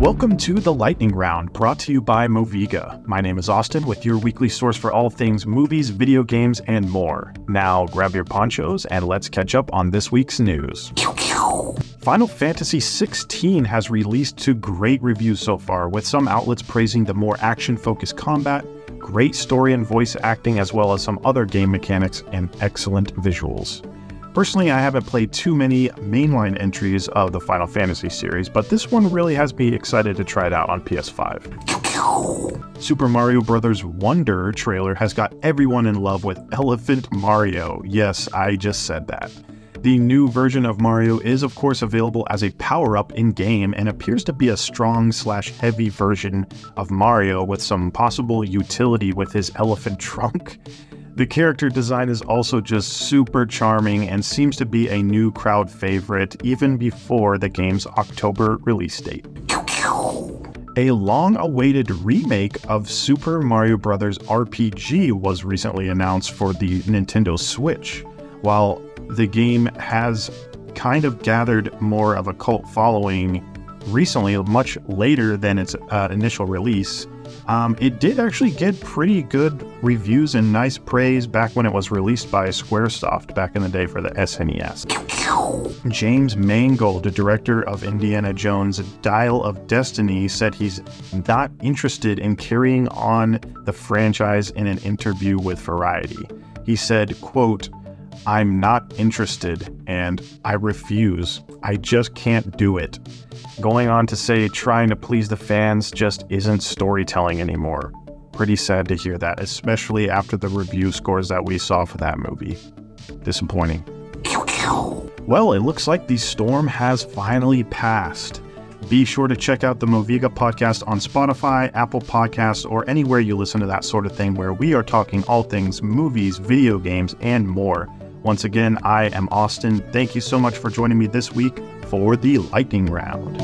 Welcome to the Lightning Round, brought to you by Moviga. My name is Austin, with your weekly source for all things movies, video games, and more. Now, grab your ponchos and let's catch up on this week's news. Final Fantasy XVI has released to great reviews so far, with some outlets praising the more action focused combat, great story and voice acting, as well as some other game mechanics and excellent visuals. Personally, I haven't played too many mainline entries of the Final Fantasy series, but this one really has me excited to try it out on PS5. Super Mario Bros. Wonder trailer has got everyone in love with Elephant Mario. Yes, I just said that. The new version of Mario is, of course, available as a power up in game and appears to be a strong slash heavy version of Mario with some possible utility with his elephant trunk. The character design is also just super charming and seems to be a new crowd favorite even before the game's October release date. A long awaited remake of Super Mario Bros. RPG was recently announced for the Nintendo Switch. While the game has kind of gathered more of a cult following recently, much later than its uh, initial release, um, it did actually get pretty good reviews and nice praise back when it was released by Squaresoft back in the day for the SNES. James Mangold, the director of Indiana Jones Dial of Destiny, said he's not interested in carrying on the franchise in an interview with Variety. He said, quote, I'm not interested and I refuse. I just can't do it. Going on to say trying to please the fans just isn't storytelling anymore. Pretty sad to hear that, especially after the review scores that we saw for that movie. Disappointing. Well, it looks like the storm has finally passed. Be sure to check out the Moviga podcast on Spotify, Apple Podcasts, or anywhere you listen to that sort of thing where we are talking all things movies, video games, and more. Once again, I am Austin. Thank you so much for joining me this week for the lightning round.